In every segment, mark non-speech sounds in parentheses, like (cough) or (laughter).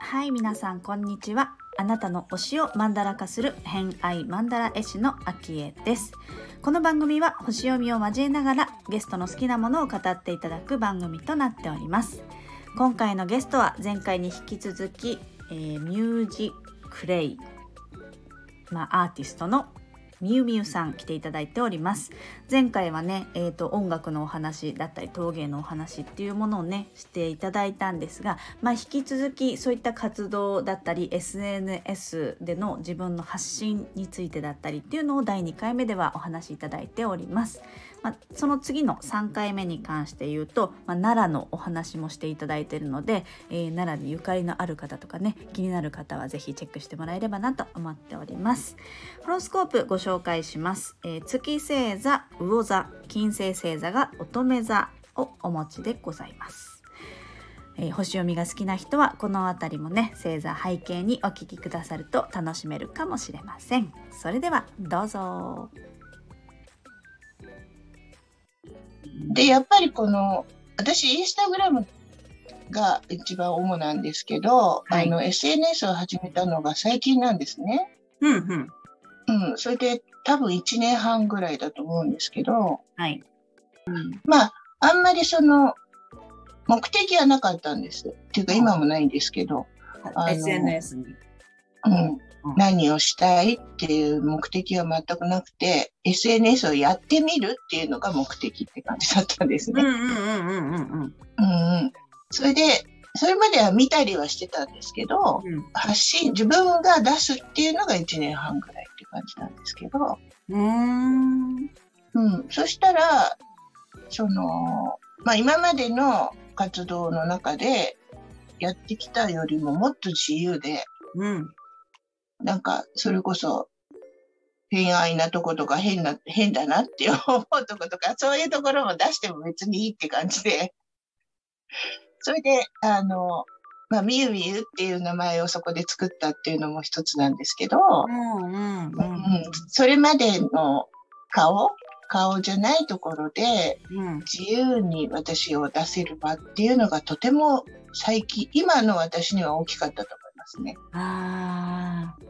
はい皆さんこんにちは。あなたの推しをマンダラ化する偏愛マンダラ絵師のあきえです。この番組は星読みを交えながらゲストの好きなものを語っていただく番組となっております。今回のゲストは前回に引き続き、えー、ミュージクレイまあ、アーティストのみゆみゆさん来ていただいております前回はね、えーと、音楽のお話だったり陶芸のお話っていうものをねしていただいたんですが、まあ、引き続きそういった活動だったり SNS での自分の発信についてだったりっていうのを第2回目ではお話しいただいております。まあ、その次の3回目に関して言うと、まあ、奈良のお話もしていただいているので、えー、奈良にゆかりのある方とかね気になる方は是非チェックしてもらえればなと思っております。ホロスコープご紹介します、えー、月星座魚座金星星座が乙女座をお持ちでございます。えー、星読みが好きな人はこの辺りもね星座背景にお聴きくださると楽しめるかもしれません。それではどうぞ。で、やっぱりこの、私、インスタグラムが一番主なんですけど、はい、あの、SNS を始めたのが最近なんですね。うんうん。うん、それで多分1年半ぐらいだと思うんですけど、はい。うん、まあ、あんまりその、目的はなかったんです。っていうか、今もないんですけど。SNS に。うん。何をしたいっていう目的は全くなくて、SNS をやってみるっていうのが目的って感じだったんですね。それで、それまでは見たりはしてたんですけど、うん、発信、自分が出すっていうのが1年半ぐらいって感じなんですけど、うん。うん、そしたら、その、まあ今までの活動の中でやってきたよりももっと自由で、うん、なんか、それこそ、偏愛なとことか変な、変だなって思うとことか、そういうところも出しても別にいいって感じで、それで、あの、まあ、みゆみゆっていう名前をそこで作ったっていうのも一つなんですけど、それまでの顔顔じゃないところで、自由に私を出せる場っていうのがとても最近、今の私には大きかったと思いますね。ああ。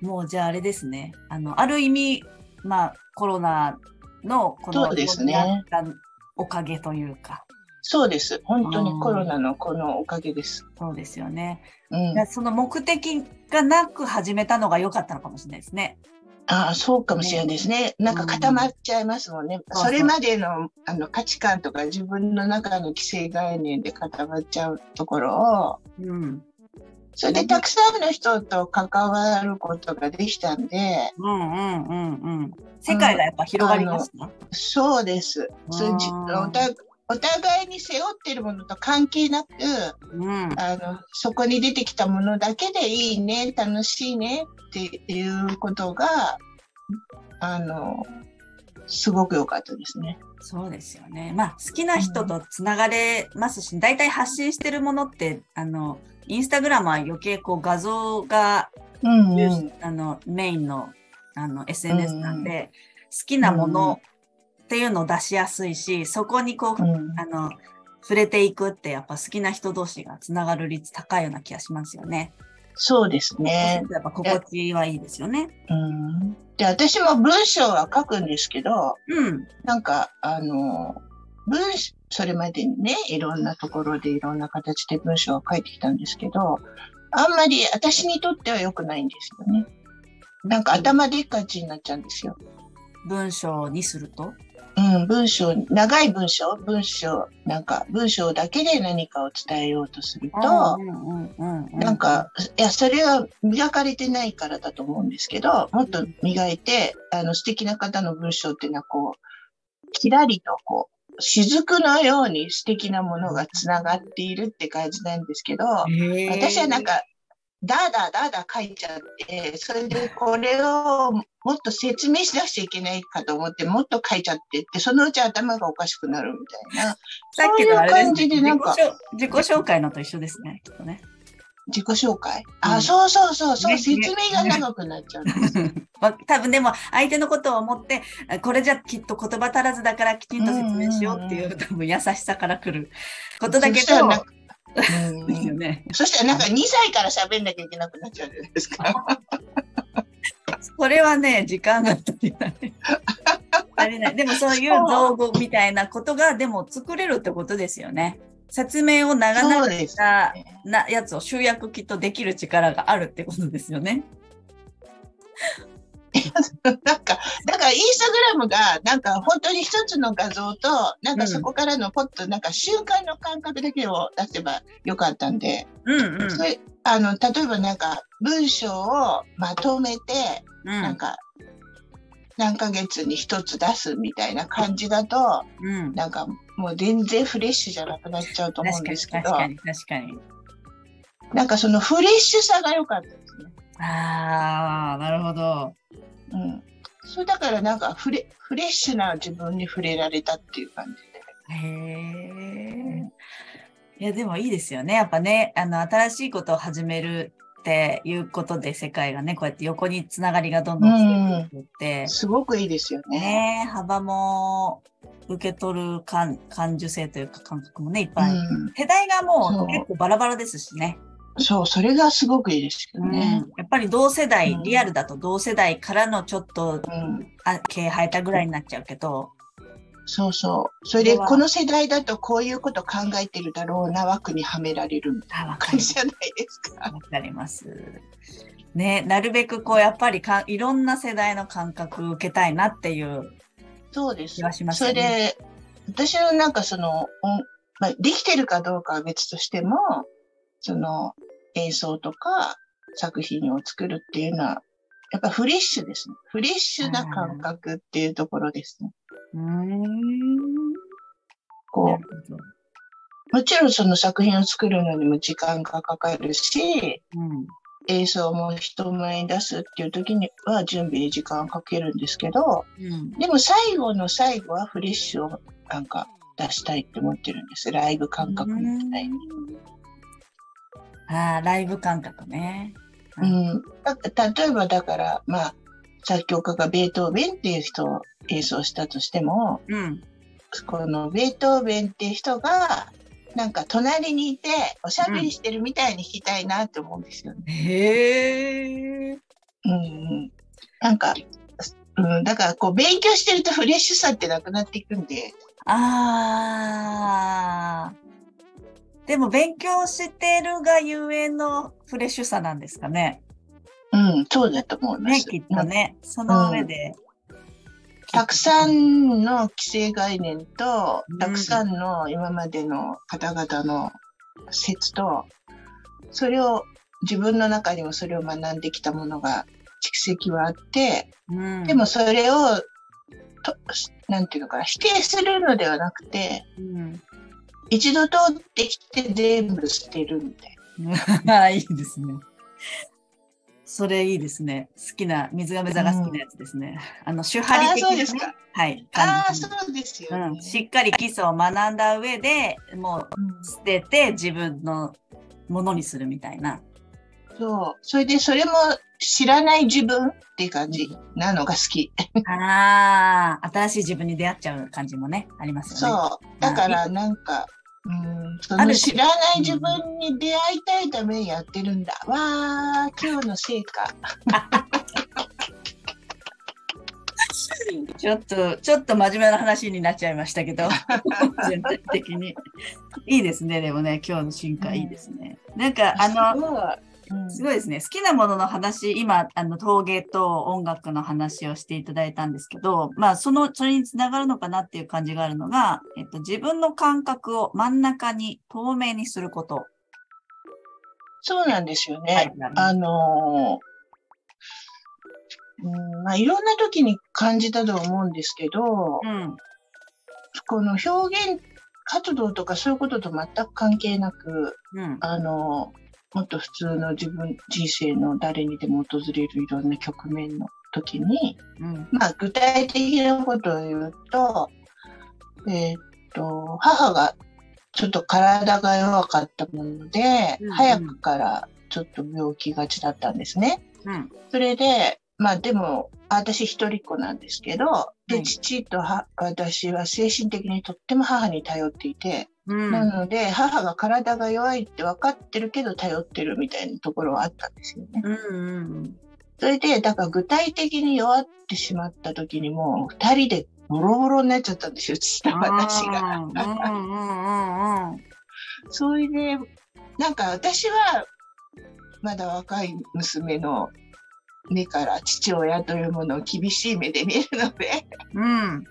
もうじゃああれですね。あの、ある意味、まあ、コロナのこの、そうですね。おかげというか。そうです。本当にコロナのこのおかげです。そうですよね。うん、その目的がなく始めたのが良かったのかもしれないですね。ああ、そうかもしれないですね。なんか固まっちゃいますもんね。うん、それまでのあの価値観とか自分の中の既成概念で固まっちゃうところを、うん、それでたくさんの人と関わることができたんで、うんうんうんうん。世界がやっぱ広がりました、うん、そうです。お互いに背負っているものと関係なく、うん、あのそこに出てきたものだけでいいね、楽しいねっていうことが、あの、すごく良かったですね。そうですよね。まあ、好きな人とつながれますし、大体発信してるものって、あの、インスタグラムは余計こう画像が、うんうん、あのメインのあの SNS なんで、うん、好きなものっていうのを出しやすいし、そこにこう、うん、あの触れていくってやっぱ好きな人同士がつながる率高いような気がしますよね。そうですね。やっぱ心地はいいですよね。うん。で、私も文章は書くんですけど、うん。なんか、あの、文、それまでにね、いろんなところでいろんな形で文章を書いてきたんですけど、あんまり私にとっては良くないんですよね。なんか頭でっかちになっちゃうんですよ。文章にすると？うん、文章、長い文章、文章、なんか文章だけで何かを伝えようとすると、なんか、いや、それは磨かれてないからだと思うんですけど、もっと磨いて、あの、素敵な方の文章っていうのはこう、きらりとこう、雫のように素敵なものがつながっているって感じなんですけど、私はなんか、だだだだ書いちゃって、それでこれをもっと説明しなくちゃいけないかと思って、もっと書いちゃってって、そのうち頭がおかしくなるみたいな。さっきの感じでなんか自己紹介のと一緒ですね、きっとね。自己紹介あ、うん、そうそうそうそう、ね、説明が長くなっちゃうんです。多分でも相手のことを思って、これじゃきっと言葉足らずだからきちんと説明しようっていう、多分優しさからくることだけど、ですよね。そしたらなんか (laughs) 2歳から喋んなきゃいけなくなっちゃうじゃないですか。それはね、時間が足りない。足りない。でもそういう造語みたいなことが、でも作れるってことですよね。説明を長々したなやつを集約きっとできる力があるってことですよね。(laughs) なんか、だからインスタグラムが、なんか本当に一つの画像と、なんかそこからのポッと、なんか瞬間の感覚だけを出せばよかったんで、うんうん、それあの、例えばなんか文章をまとめて、うん、なんか、何ヶ月に一つ出すみたいな感じだと、うん、なんかもう全然フレッシュじゃなくなっちゃうと思うんですけど、確かに確かに。なんかそのフレッシュさが良かったですね。ああ、なるほど。うん。そうだからなんかフレフレッシュな自分に触れられたっていう感じで。へえ。いや、でもいいですよね。やっぱね、あの、新しいことを始めるっていうことで世界がね、こうやって横につながりがどんどんしていって、うん、すごくいいですよね。ね幅も受け取る感感受性というか感覚もね、いっぱい。うん、世代がもう結構バラバラですしね。そう、それがすごくいいですよね。うん、やっぱり同世代、うん、リアルだと同世代からのちょっと、うん、あ毛生えたぐらいになっちゃうけど。そうそう。それで、この世代だとこういうこと考えてるだろうな枠にはめられるみたいな感じじゃないですか。わかります。ね、なるべくこう、やっぱりかいろんな世代の感覚を受けたいなっていうそうです。気がします、ね、それで、私のなんかその、まあ、できてるかどうかは別としても、その、演奏とか作品を作るっていうのは、やっぱフレッシュですね。フレッシュな感覚っていうところですね。うん。こう、もちろんその作品を作るのにも時間がかかるし、うん、演奏も人前に出すっていう時には準備に時間をかけるんですけど、うん、でも最後の最後はフレッシュをなんか出したいって思ってるんです。ライブ感覚みたいに。ああ、ライブ感覚ね。うん。例えばだから、まあ、作曲家がベートーベンっていう人を演奏したとしても、うん、このベートーベンっていう人が、なんか隣にいておしゃべりしてるみたいに弾きたいなって思うんですよね。うん、へえ。うん。なんか、うん、だからこう勉強してるとフレッシュさってなくなっていくんで。ああ。でも勉強してるがゆえのフレッシュさなんですかね。うん、そうだと思います。ね、きっとね。その上で、うん、たくさんの既成概念と、たくさんの今までの方々の説と、それを自分の中にもそれを学んできたものが蓄積はあって、うん、でもそれをと、なんていうのかな、否定するのではなくて、うん、一度通ってきて全部捨てるみたいな。(laughs) あいいですね。それいいですね。好きな、水亀座が好きなやつですね。うん、あの、手張り的な、ね、そうですか。はい。ああ、そうですよ、ね、うん。しっかり基礎を学んだ上で、もう捨てて自分のものにするみたいな。そう。それで、それも知らない自分っていう感じなのが好き。ああ、新しい自分に出会っちゃう感じもね、ありますよね。そう。だからなんか、うん、その知らない自分に出会いたいためにやってるんだ。わあ、今日の成果。(laughs) ちょっと、ちょっと真面目な話になっちゃいましたけど、(laughs) 全体的に。いいですね、でもね、今日の進化いいですね。うん、なんか、あの、すごいですね。好きなものの話、今、あの、陶芸と音楽の話をしていただいたんですけど、まあ、その、それにつながるのかなっていう感じがあるのが、えっと、自分の感覚を真ん中に透明にすること。そうなんですよね。はい、あのうんまあ、いろんな時に感じたと思うんですけど、うん、この表現活動とかそういうことと全く関係なく、うん、あのもっと普通の自分、人生の誰にでも訪れるいろんな局面の時に、うん、まあ具体的なことを言うと、えっ、と、母がちょっと体が弱かったもので、うんうん、早くからちょっと病気がちだったんですね。うん。それで、まあでも、私一人っ子なんですけど、で、父と私は精神的にとっても母に頼っていて、うん、なので、母が体が弱いって分かってるけど頼ってるみたいなところはあったんですよね。うんうん、それで、だから具体的に弱ってしまった時にも、二人でボロボロになっちゃったんですよ、父と私が。それで、なんか私は、まだ若い娘の目から父親というものを厳しい目で見るので、うん、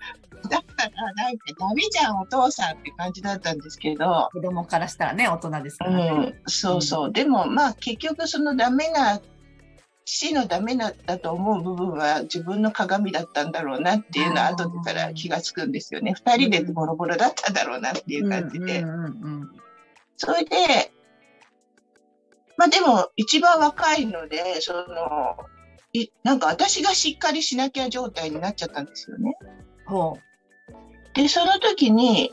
だからなんかダメじゃんお父さんって感じだったんですけど。子供からしたらね大人ですからね、うん、そうそう、うん、でもまあ結局そのダメな父のダメなだと思う部分は自分の鏡だったんだろうなっていうのは後でから気が付くんですよね。2人でボロボロだったんだろうなっていう感じで、それでまあでも一番若いのでそのいなんか私がしっかりしなきゃ状態になっちゃったんですよね。ほうで、その時に、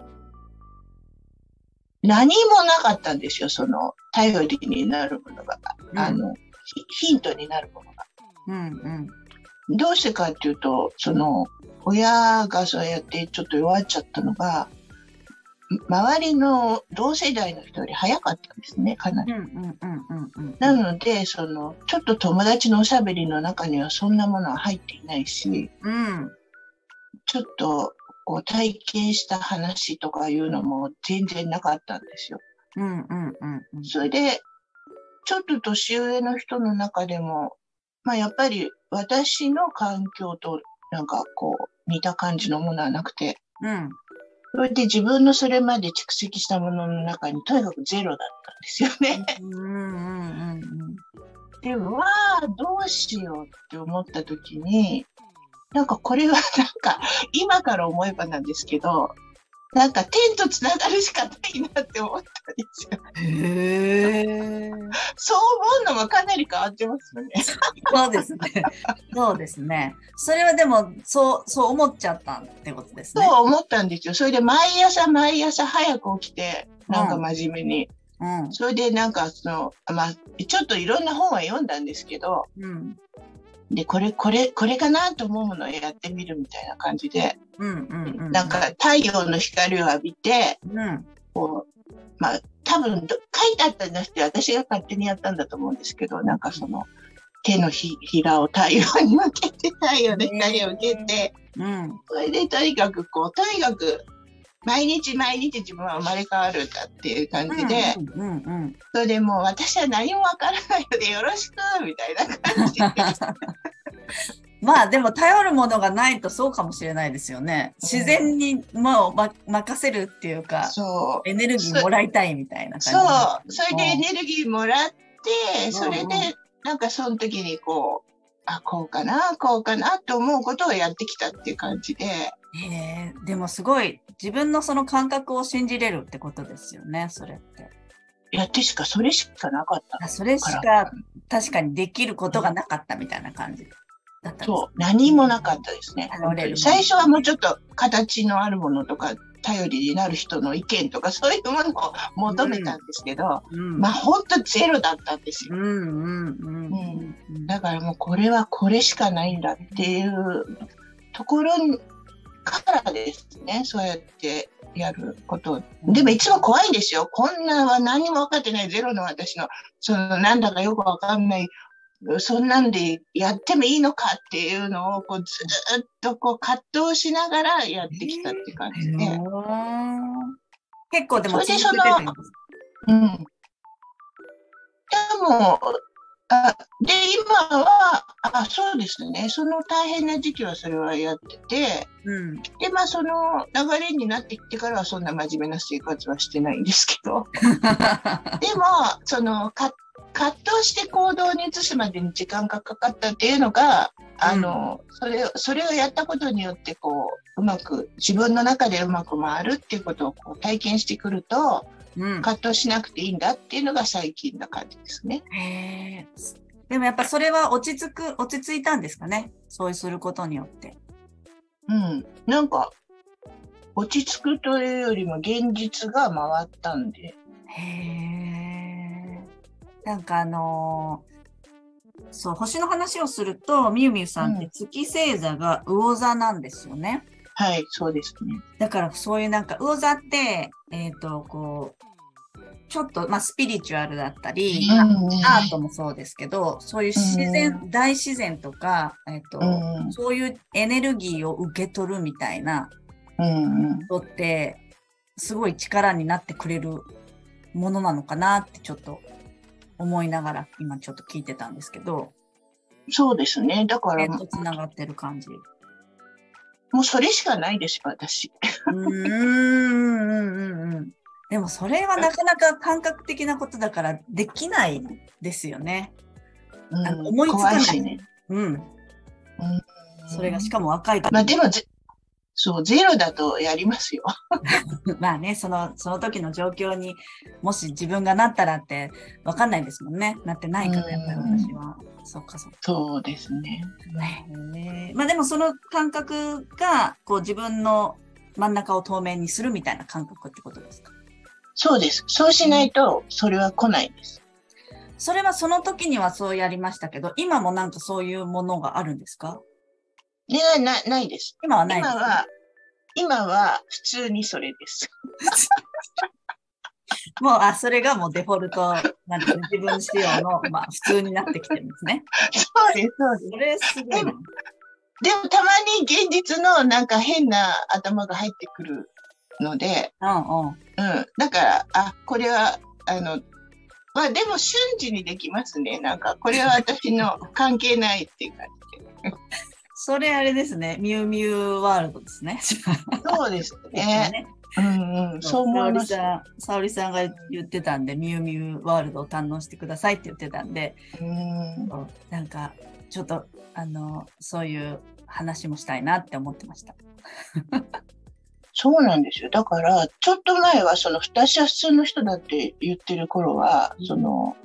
何もなかったんですよ、その、頼りになるものが。うん、あの、ヒントになるものが。うんうん、どうしてかっていうと、その、親がそうやってちょっと弱っちゃったのが、周りの同世代の人より早かったんですね、かなり。なので、その、ちょっと友達のおしゃべりの中にはそんなものは入っていないし、うん、ちょっとこう体験した話とかいうのも全然なかったんですよ。うんうんうんそれで、ちょっと年上の人の中でも、まあやっぱり私の環境となんかこう似た感じのものはなくて、うん、それで自分のそれまで蓄積したものの中にとにかくゼロだったんですよね。で、わあ、どうしようって思った時に、なんかこれはなんか今から思えばなんですけど、なんか天とつながるしかないなって思ったんですよ。へそう思うのもかなり変わってますよね。そうですね。そうですね。それはでも、そう、そう思っちゃったってことですね。そう思ったんですよ。それで毎朝毎朝早く起きて、なんか真面目に。うん、それでなんかその、まあ、ちょっといろんな本は読んだんですけど、うん、で、これ、これ、これかなと思うものをやってみるみたいな感じで、うんうんうん、なんか太陽の光を浴びて、うん、こう、まあ、多分書いてあったんじゃなくて私が勝手にやったんだと思うんですけど、なんかその、手のひらを太陽に向けて、太陽の光を受けて、うん、それでとにかくこう、とにかく毎日毎日自分は生まれ変わるんだっていう感じで、うんうんうん、それでもう私は何もわからないのでよろしくみたいな感じで。(laughs) まあでも頼るものがないとそうかもしれないですよね。自然にもう、ま、任せるっていうか、そう。エネルギーもらいたいみたいな感じ。そう。それでエネルギーもらって、それでなんかその時にこう、あ、こうかな、こうかなと思うことをやってきたっていう感じで。えー、でもすごい自分のその感覚を信じれるってことですよね、それって。いや、確かそれしかなかった。それしか確かにできることがなかったみたいな感じだったそう、何もなかったですね。最初はもうちょっと形のあるものとか、頼りになる人の意見とかそういうものを求めたんですけど、うん、まあ本当ゼロだったんですよ。だからもうこれはこれしかないんだっていうところからですね、そうやってやることでもいつも怖いんですよ。こんなは何も分かってないゼロの私の、そのなんだかよくわかんない、そんなんでやってもいいのかっていうのをこうずっとこう葛藤しながらやってきたって感じで。結構でもそれでその、うん。でも、あで、今は、あ、そうですね。その大変な時期はそれはやってて、うん、で、まあ、その流れになってきてからはそんな真面目な生活はしてないんですけど、(laughs) でも、その、か葛藤して行動に移すまでに時間がかかったっていうのが、あの、うん、それを、それをやったことによって、こう、うまく、自分の中でうまく回るっていうことをこう体験してくると、うん、葛藤しなくていいんだっていうのが最近な感じですね。へでもやっぱそれは落ち着く、落ち着いたんですかね？そうすることによって。うん。なんか、落ち着くというよりも現実が回ったんで。へなんかあのーそう、星の話をすると、みゆみゆさんって月星座が魚座なんですよね。はい、そうですね。だからそういうなんか魚座って、えっ、ー、と、こう、ちょっと、まあ、スピリチュアルだったり、うん、アートもそうですけど、そういう自然、うん、大自然とか、えっ、ー、と、うん、そういうエネルギーを受け取るみたいなことって、すごい力になってくれるものなのかなってちょっと思いながら今ちょっと聞いてたんですけど。そうですね。だから。と繋がってる感じ。もうそれしかないです、私。うんうんうんうん。でもそれはなかなか感覚的なことだからできないですよね。うん、思いつかない。ね、うん。うん。それがしかも若いまあでもそう、ゼロだとやりますよ。(laughs) まあね、その、その時の状況にもし自分がなったらってわかんないですもんね。なってないから、やっぱり私は。そっかそっか。そうですね。ねまあでもその感覚が、こう自分の真ん中を透明にするみたいな感覚ってことですか？そうです。そうしないと、それは来ないです。それはその時にはそうやりましたけど、今もなんかそういうものがあるんですか？いや、な、ないです。今はないです。今は、今は普通にそれです。(laughs) もう、あ、それがもうデフォルト、なんですね、自分仕様の、まあ、普通になってきてるんですね。そうです、そうです。それすごいでも、たまに現実のなんか変な頭が入ってくるので、うんうん。うん。だから、あ、これは、あの、まあでも瞬時にできますね。なんか、これは私の関係ないっていう感じで。(laughs) それあれですね。ミュウミュウワールドですね。そうですね。(laughs) うんうん、そう思います。沙織さんが言ってたんで、ミュウミュウワールドを堪能してくださいって言ってたんで、うんなんか、ちょっと、あの、そういう話もしたいなって思ってました。(laughs) そうなんですよ。だから、ちょっと前は、その、私は普通の人だって言ってる頃は、その、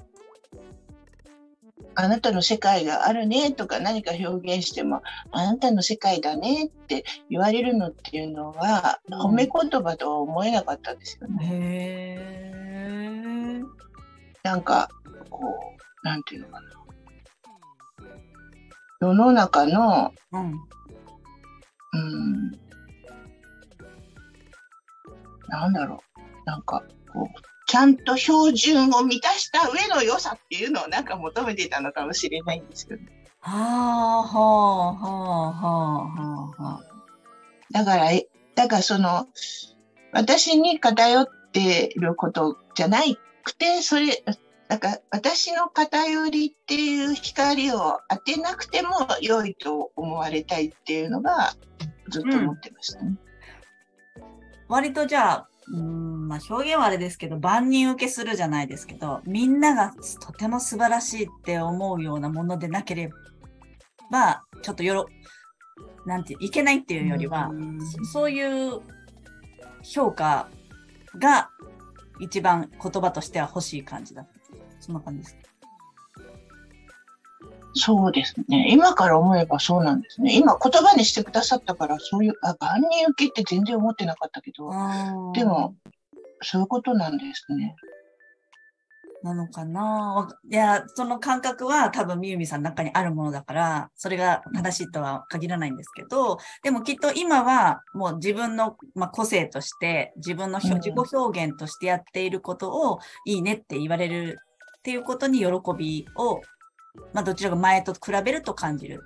あなたの世界があるねとか何か表現しても、あなたの世界だねって言われるのっていうのは、褒め言葉とは思えなかったんですよね。へなんか、こう、なんていうのかな。世の中の、うん、うんなんだろう。なんか、こう、ちゃんと標準を満たした上の良さっていうのをなんか求めていたのかもしれないんですよね。はあ、はあ、はあ、はあ、はあ。だから、だからその、私に偏っていることじゃないくて、それ、だから私の偏りっていう光を当てなくても良いと思われたいっていうのがずっと思ってましたね。うん、割とじゃあ、うんまあ、表現はあれですけど万人受けするじゃないですけどみんながとても素晴らしいって思うようなものでなければちょっとよろなんていけないっていうよりは、うそういう評価が一番言葉としては欲しい感じだそんな感じですか？そうですね。今から思えばそうなんですね。今言葉にしてくださったから、そういう、あ、万人受けって全然思ってなかったけど、でも、そういうことなんですね。なのかな？いや、その感覚は多分みゆみさんの中にあるものだから、それが正しいとは限らないんですけど、でもきっと今はもう自分の、まあ、個性として、自分の、うん、自己表現としてやっていることをいいねって言われるっていうことに喜びをまあ、どちらが前と比べると感じる。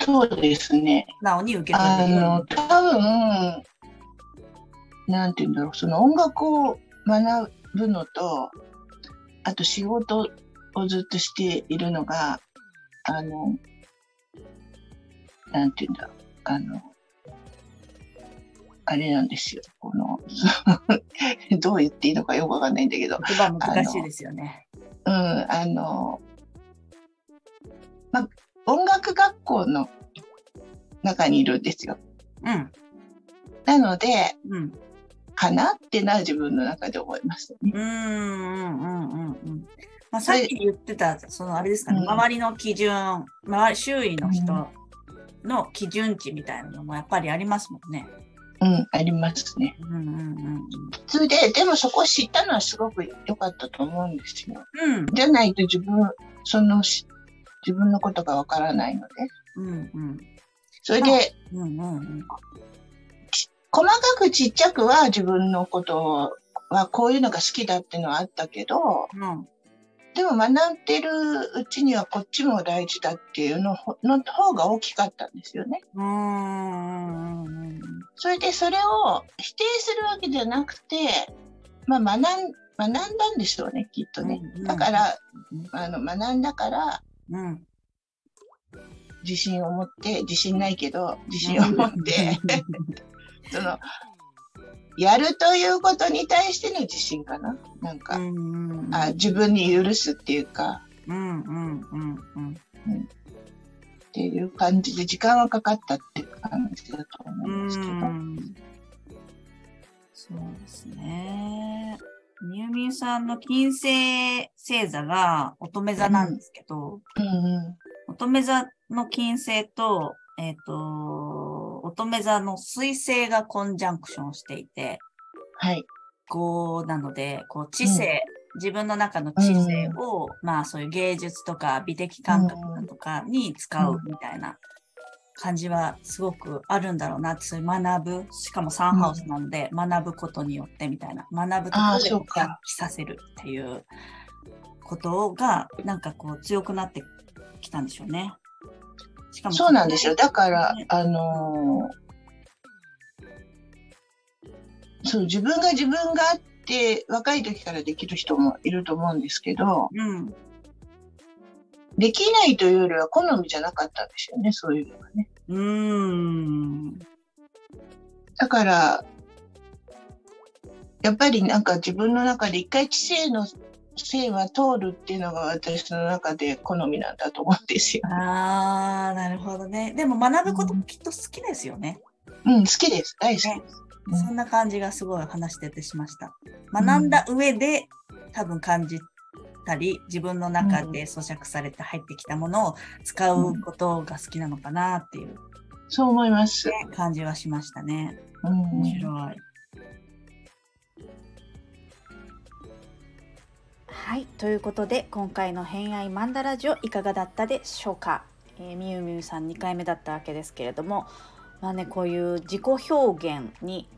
そうですね。なおに受け取る。あの、多分、なんて言うんだろう、その音楽を学ぶのと、あと仕事をずっとしているのが、あの、なんて言うんだろう、あの、あれなんですよ。この、(laughs) どう言っていいのかよくわかんないんだけど。言葉難しいですよね。うん、あの、まあ、音楽学校の中にいるんですよ。うん。なので、うん、かなってな自分の中で思いますね。うんうんうんうんうん。まあ、さっき言ってた、そのあれですかね、うん、周りの基準、周り、周囲の人の基準値みたいなのもやっぱりありますもんね。ううん、ありますね。うんうんうん、それで、でもそこを知ったのはすごく良かったと思うんですよ。うん、じゃないと自分、その、自分のことがわからないので。うんうん、それで、うんうんうん、細かくちっちゃくは自分のことはこういうのが好きだっていうのはあったけど、うん、でも学んでるうちにはこっちも大事だっていうのの方が大きかったんですよね。うんそれでそれを否定するわけじゃなくて、まあ、学ん学んだんでしょうねきっとね。だから、あの学んだから、うん、自信を持って自信ないけど自信を持って (laughs) そのやるということに対しての自信かな？なんか、うんうんうん、あ自分に許すっていうか、うんうんうんうん、うん、っていう感じで時間はかかったっていう感じだと思うんですけど。そうですね。みゆみゆさんの金星星座が乙女座なんですけど、うんうん。うん、乙女座の金星と、えっ、ー、と、乙女座の水星がコンジャンクションしていて、はい。5なので、こう、知性、うん、自分の中の知性を、うん、まあそういう芸術とか美的感覚とかに使うみたいな感じはすごくあるんだろうなって、そういう学ぶ、しかもサンハウスなので、学ぶことによってみたいな、学ぶところで発揮させるっていうことが、なんかこう強くなってきたんでしょうね。しかもそうなんですよ。だから、あのー、そう、自分が自分があって、若い時からできる人もいると思うんですけど、うん、できないというよりは好みじゃなかったんですよね、そういうのはね。うん。だから、やっぱりなんか自分の中で一回知性の線は通るっていうのが私の中で好みなんだと思うんですよ。ああ、なるほどね。でも学ぶこときっと好きですよね。うん、好きです。大好きです。ねそんな感じがすごい話しててしました。学んだ上で、多分感じたり、自分の中で咀嚼されて入ってきたものを使うことが好きなのかなっていう、そう思います。感じはしましたね。面白い。はい、ということで今回の「偏愛マンダラジオ」いかがだったでしょうか、えー、みゆみゆさん2回目だったわけですけれどもまあねこういう自己表現に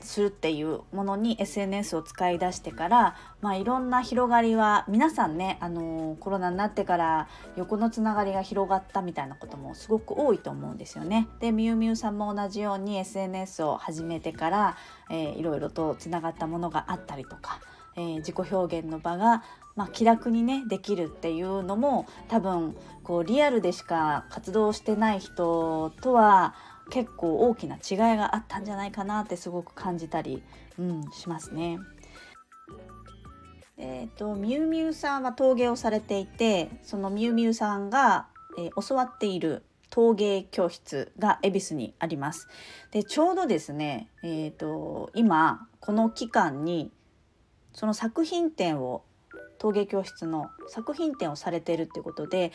するっていうものに SNS を使い出してから、まあ、いろんな広がりは皆さんね、あのー、コロナになってから横のつながりが広がったみたいなこともすごく多いと思うんですよね。でみゆみゆさんも同じように SNS を始めてから、えー、いろいろとつながったものがあったりとかえー、自己表現の場が、まあ、気楽にねできるっていうのも多分こうリアルでしか活動してない人とは結構大きな違いがあったんじゃないかなってすごく感じたり、うん、しますね。えーと、みゆみゆさんは陶芸をされていてそのみゆみゆさんが、えー、教わっている陶芸教室が恵比寿にあります。でちょうどですね、えーと今この期間にその作品展を陶芸教室の作品展をされているっていうことで、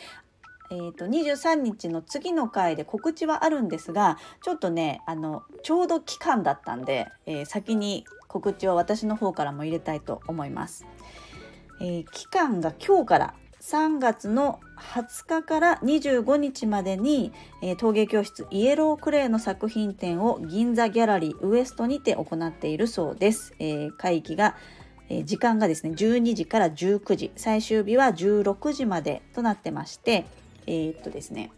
えーと、23日の次の回で告知はあるんですがちょっとねあのちょうど期間だったんで、えー、先に告知を私の方からも入れたいと思います。えー、期間が今日から3月の20日から25日までに、えー、陶芸教室イエロークレイの作品展を銀座ギャラリーウエストにて行っているそうです。えー、会期がえ時間がですね12時から19時最終日は16時までとなってましてえー、っとですね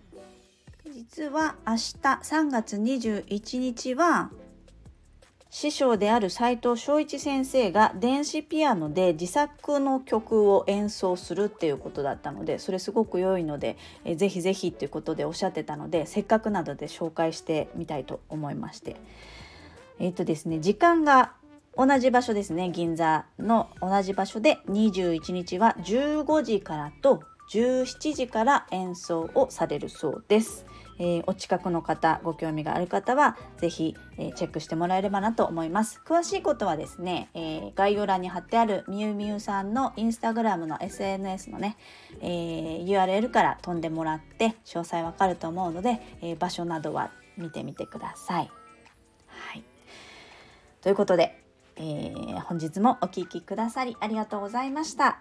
実は明日3月21日は師匠である斉藤昭一先生が電子ピアノで自作の曲を演奏するっていうことだったのでそれすごく良いので、え、ぜひぜひっていうことでおっしゃってたのでせっかくなので紹介してみたいと思いまして。えっ、とですね時間が同じ場所ですね銀座の同じ場所で21日は15時からと17時から演奏をされるそうです。えー、お近くの方ご興味がある方は是非、えー、チェックしてもらえればなと思います詳しいことはですね、えー、概要欄に貼ってあるみゆみゆさんのインスタグラムの SNS のね、え URL から飛んでもらって詳細わかると思うので、え場所などは見てみてください。はいということで、えー、本日もお聴きくださりありがとうございました。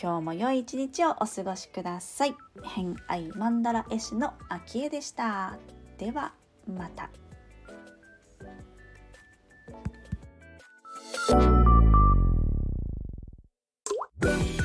今日も良い一日をお過ごしください。偏愛マンダラ絵師の秋江でした。ではまた。you